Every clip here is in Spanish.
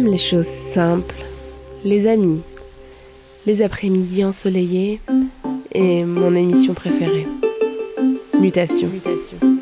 Les choses simples, les amis, les après-midi ensoleillés et mon émission préférée. Mutation. Mutation.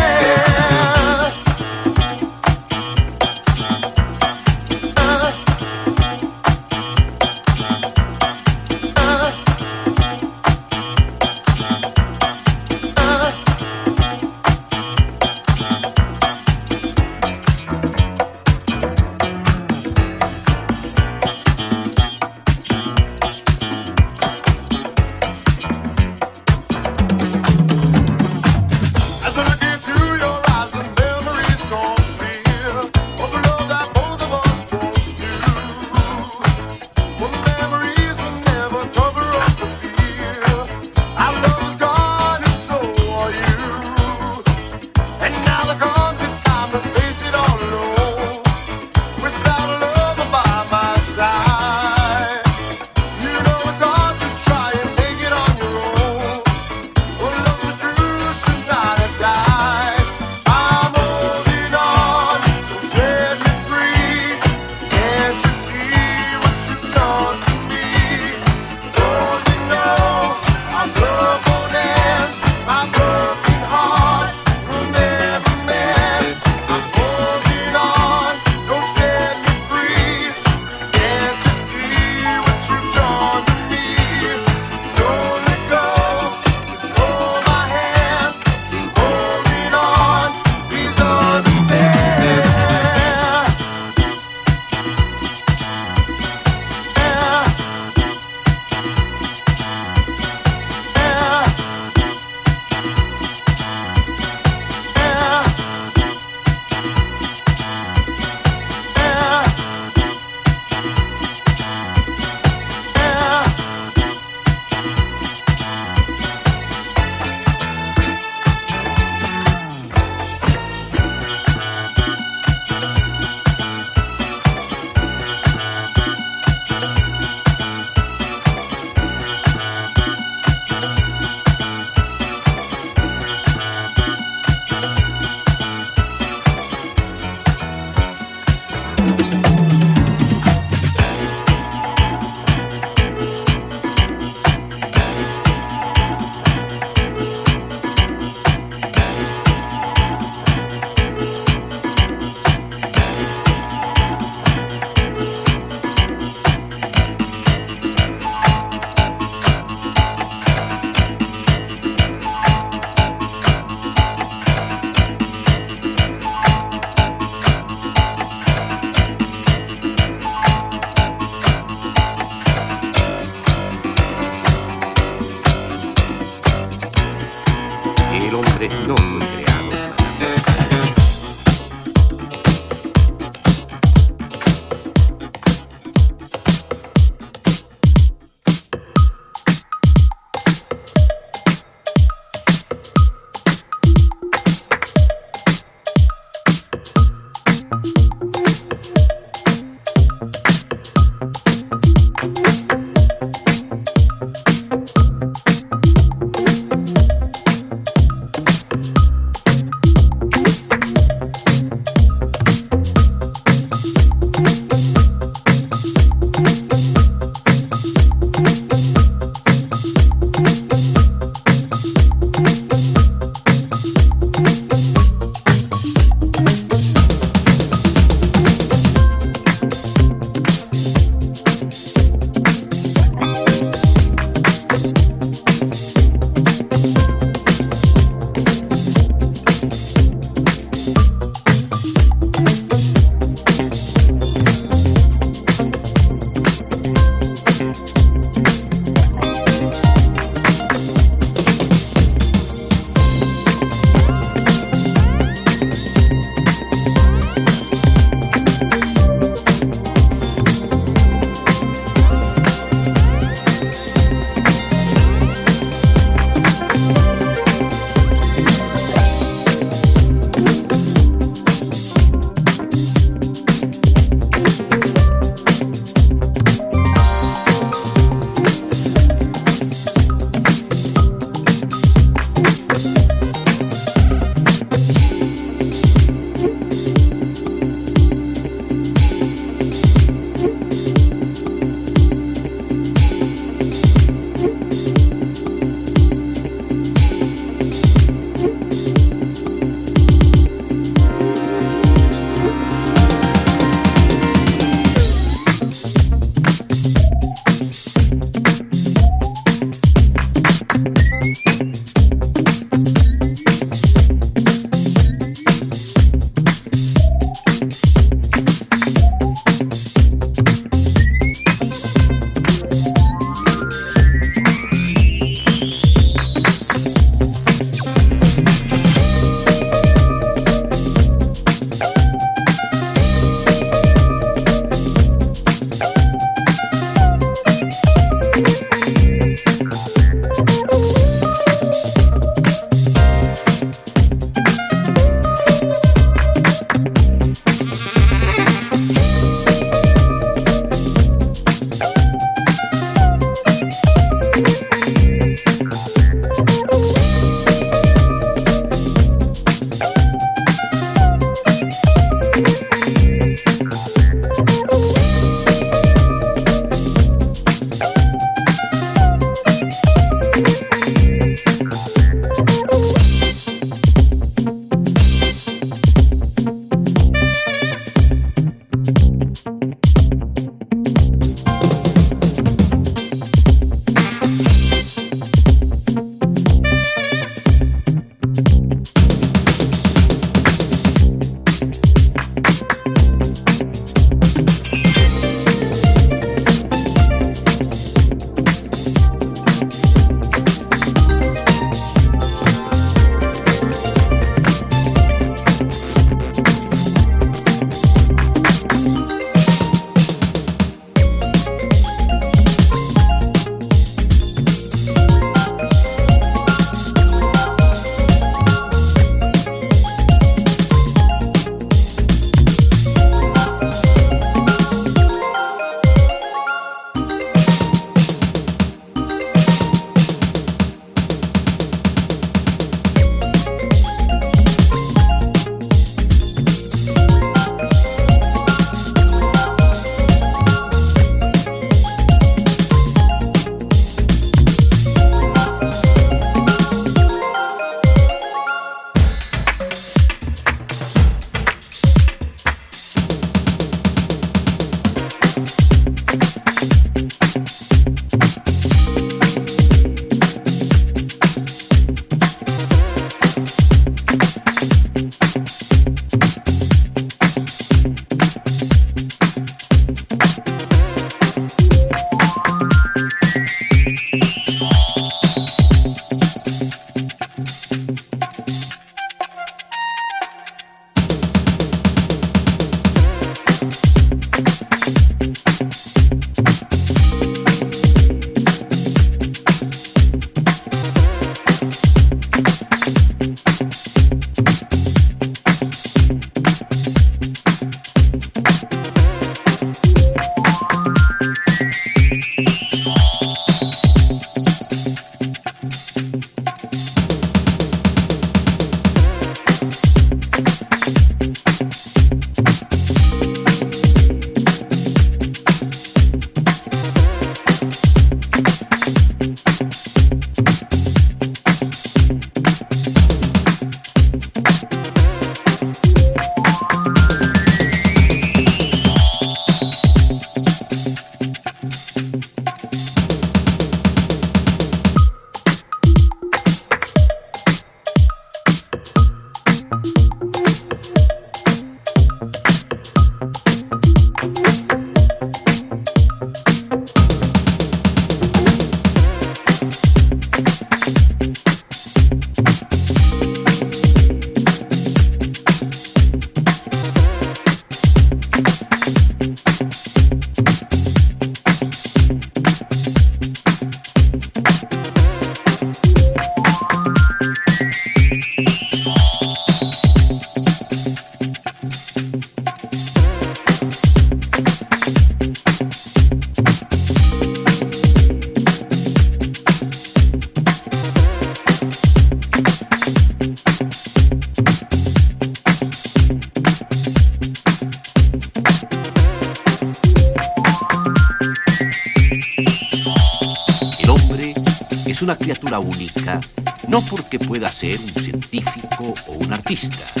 Única, no porque pueda ser un científico o un artista,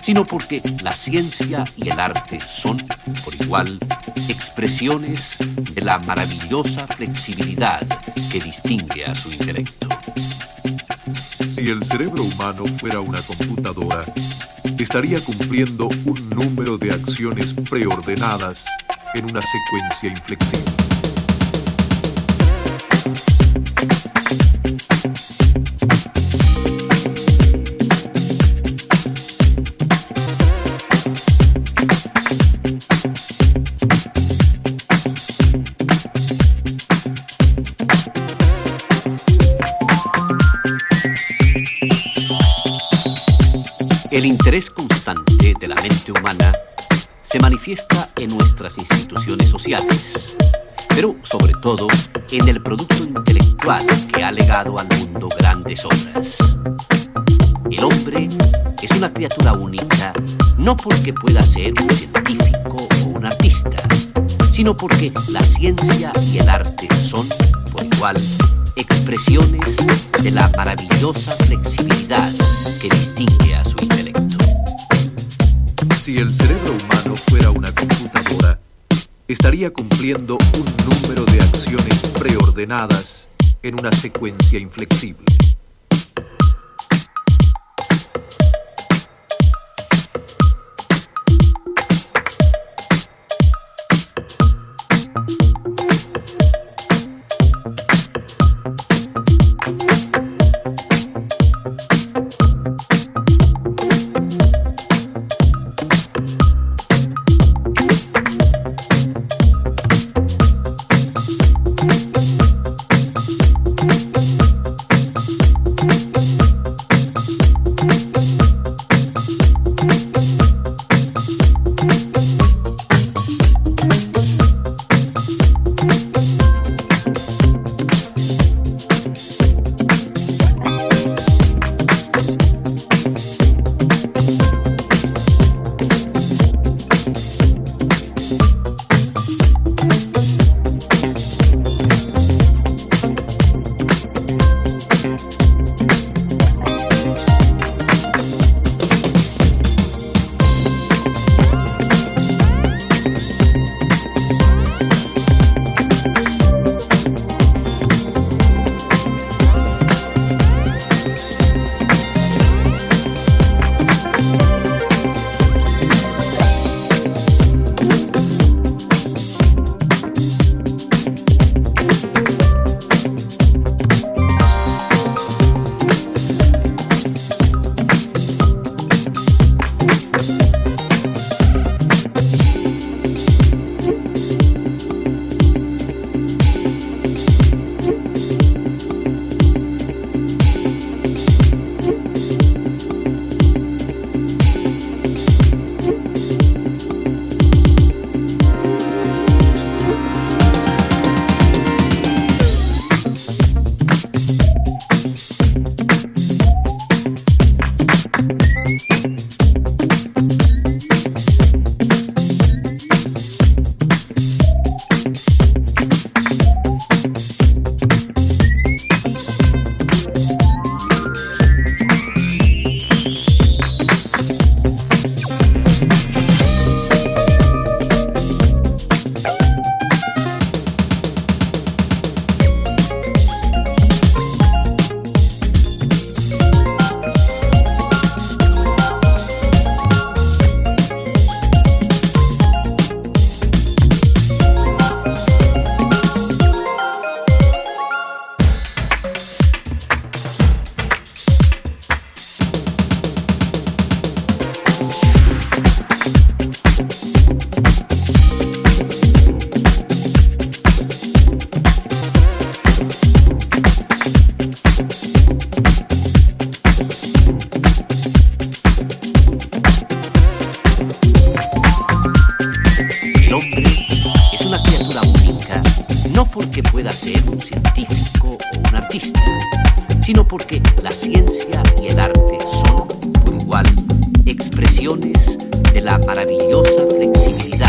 sino porque la ciencia y el arte son, por igual, expresiones de la maravillosa flexibilidad que distingue a su intelecto. Si el cerebro humano fuera una computadora, estaría cumpliendo un número de acciones preordenadas en una secuencia inflexible. Pero sobre todo en el producto intelectual que ha legado al mundo grandes obras. El hombre es una criatura única no porque pueda ser un científico o un artista, sino porque la ciencia y el arte son, por igual, expresiones de la maravillosa flexibilidad que distingue a su intelecto. Si el cerebro humano fuera una computadora, estaría cumpliendo un número de acciones preordenadas en una secuencia inflexible. No porque pueda ser un científico o un artista, sino porque la ciencia y el arte son, por igual, expresiones de la maravillosa flexibilidad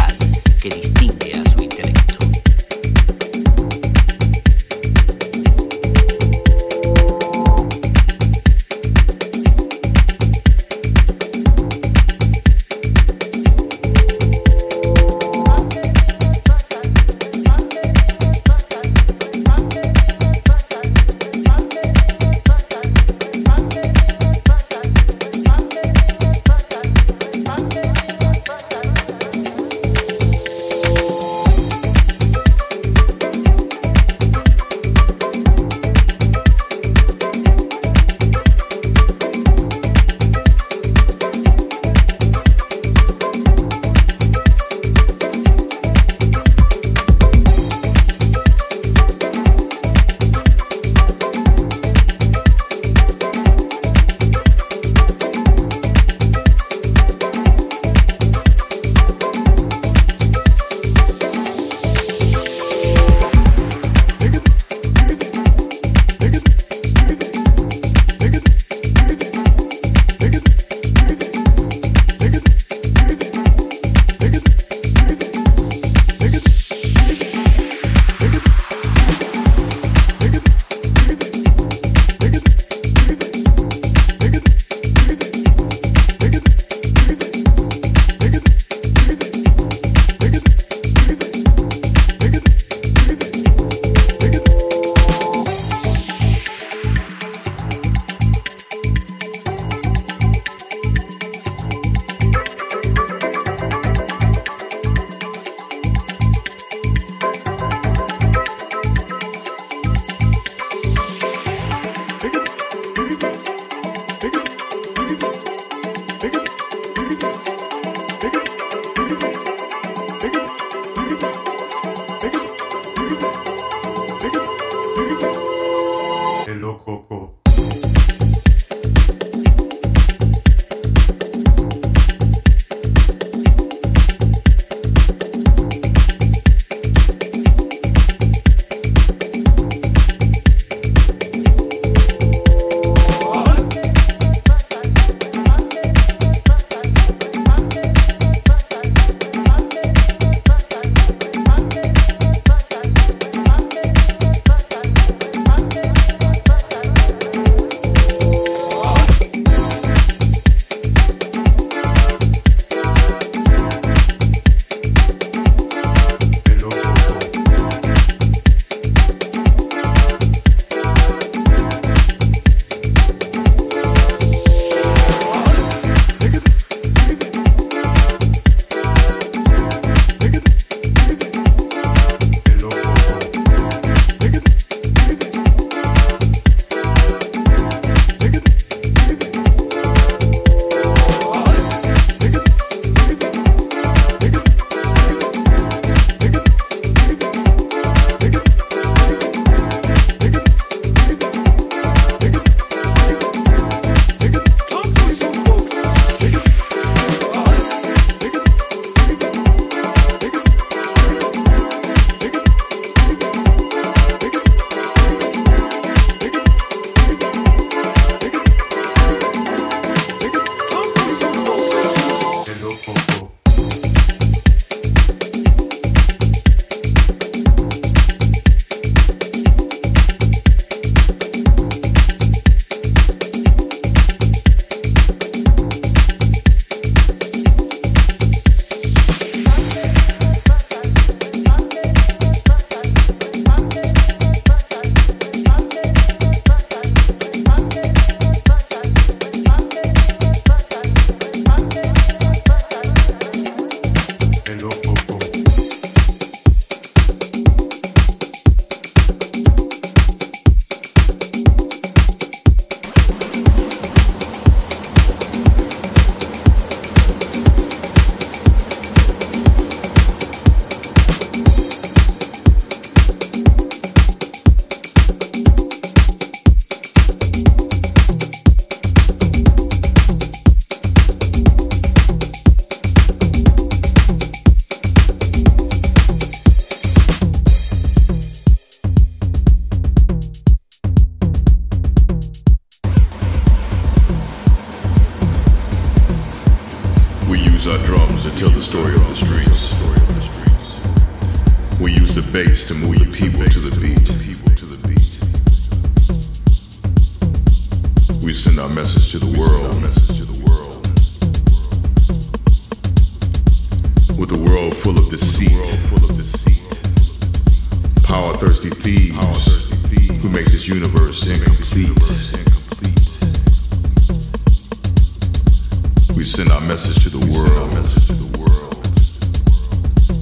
We send our message to the world.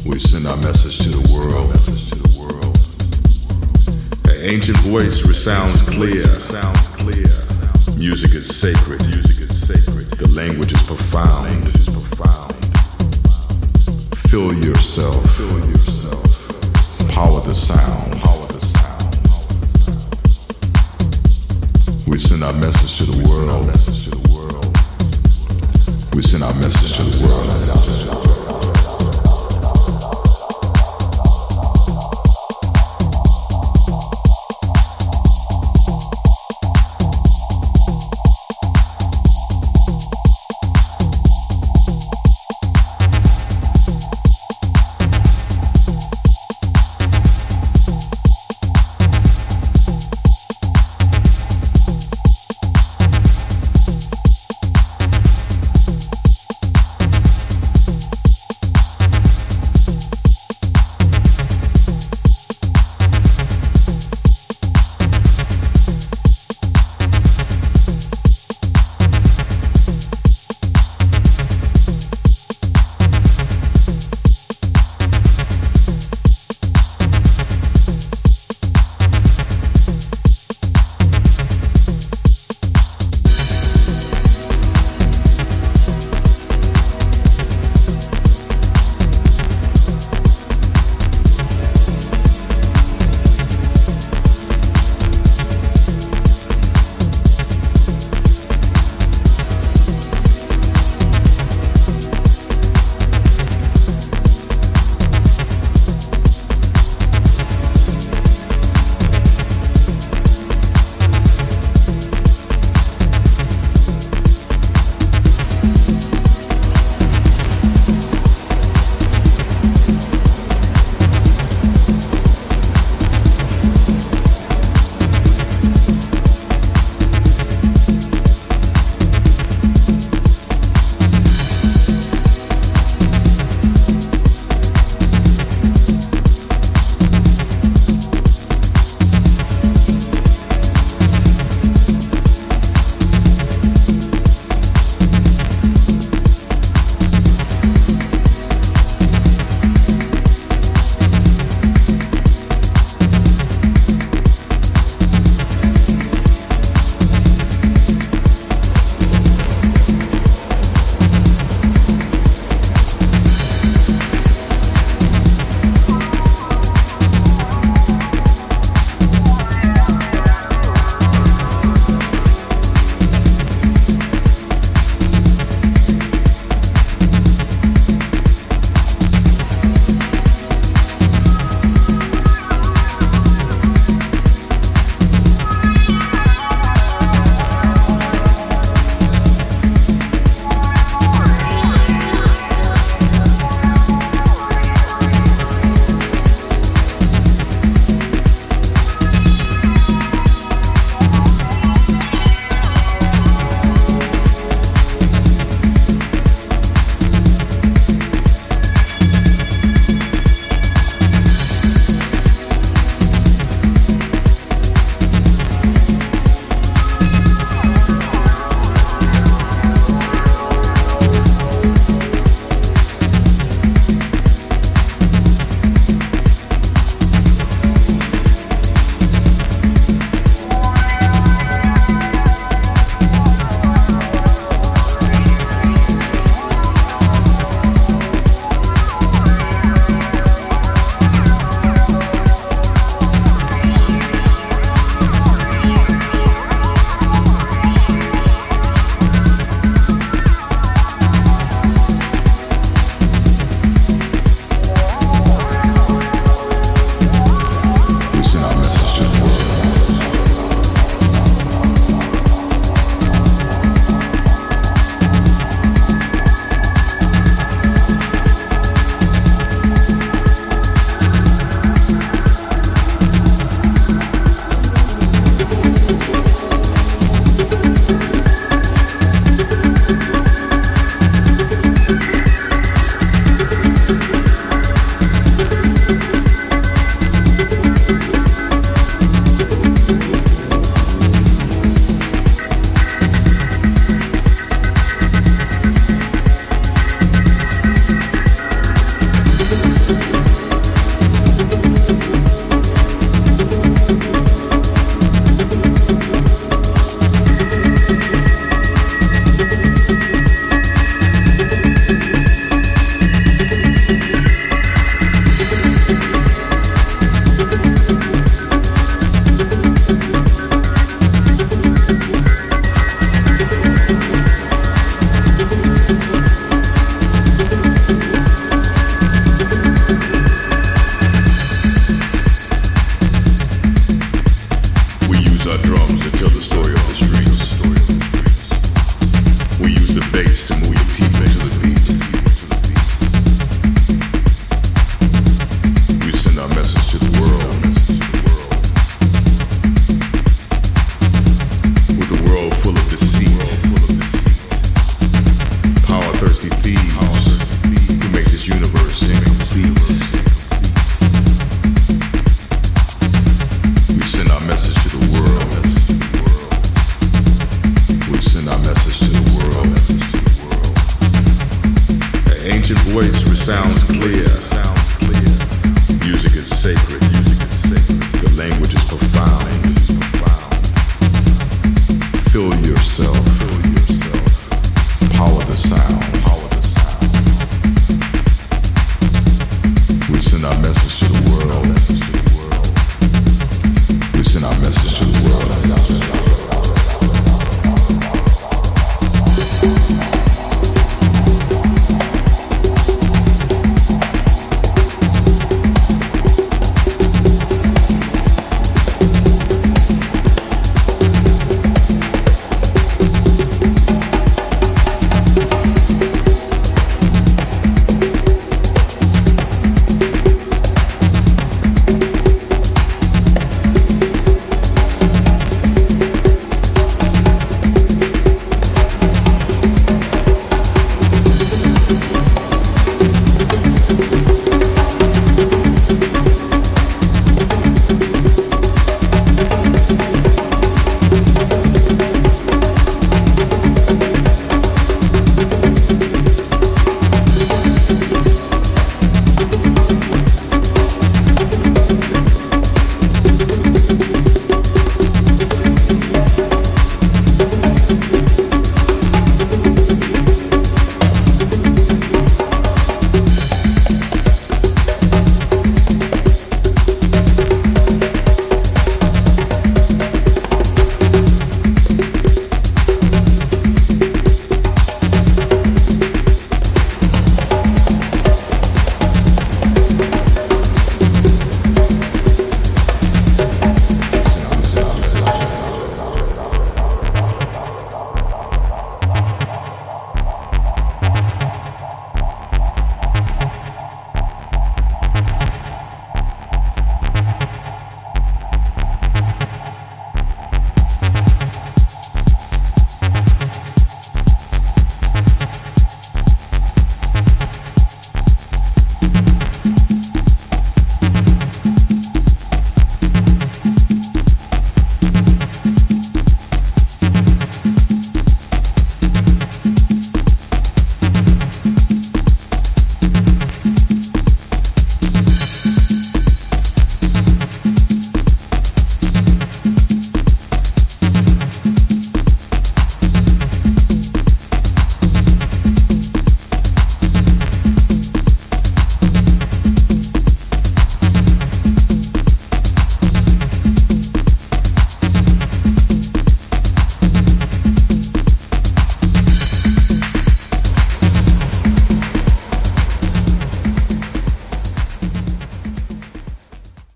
We send our message to the world. An ancient voice resounds clear. Music is sacred. The language is profound. Fill yourself. Power the sound. We send our message to the world. We send our message to the world.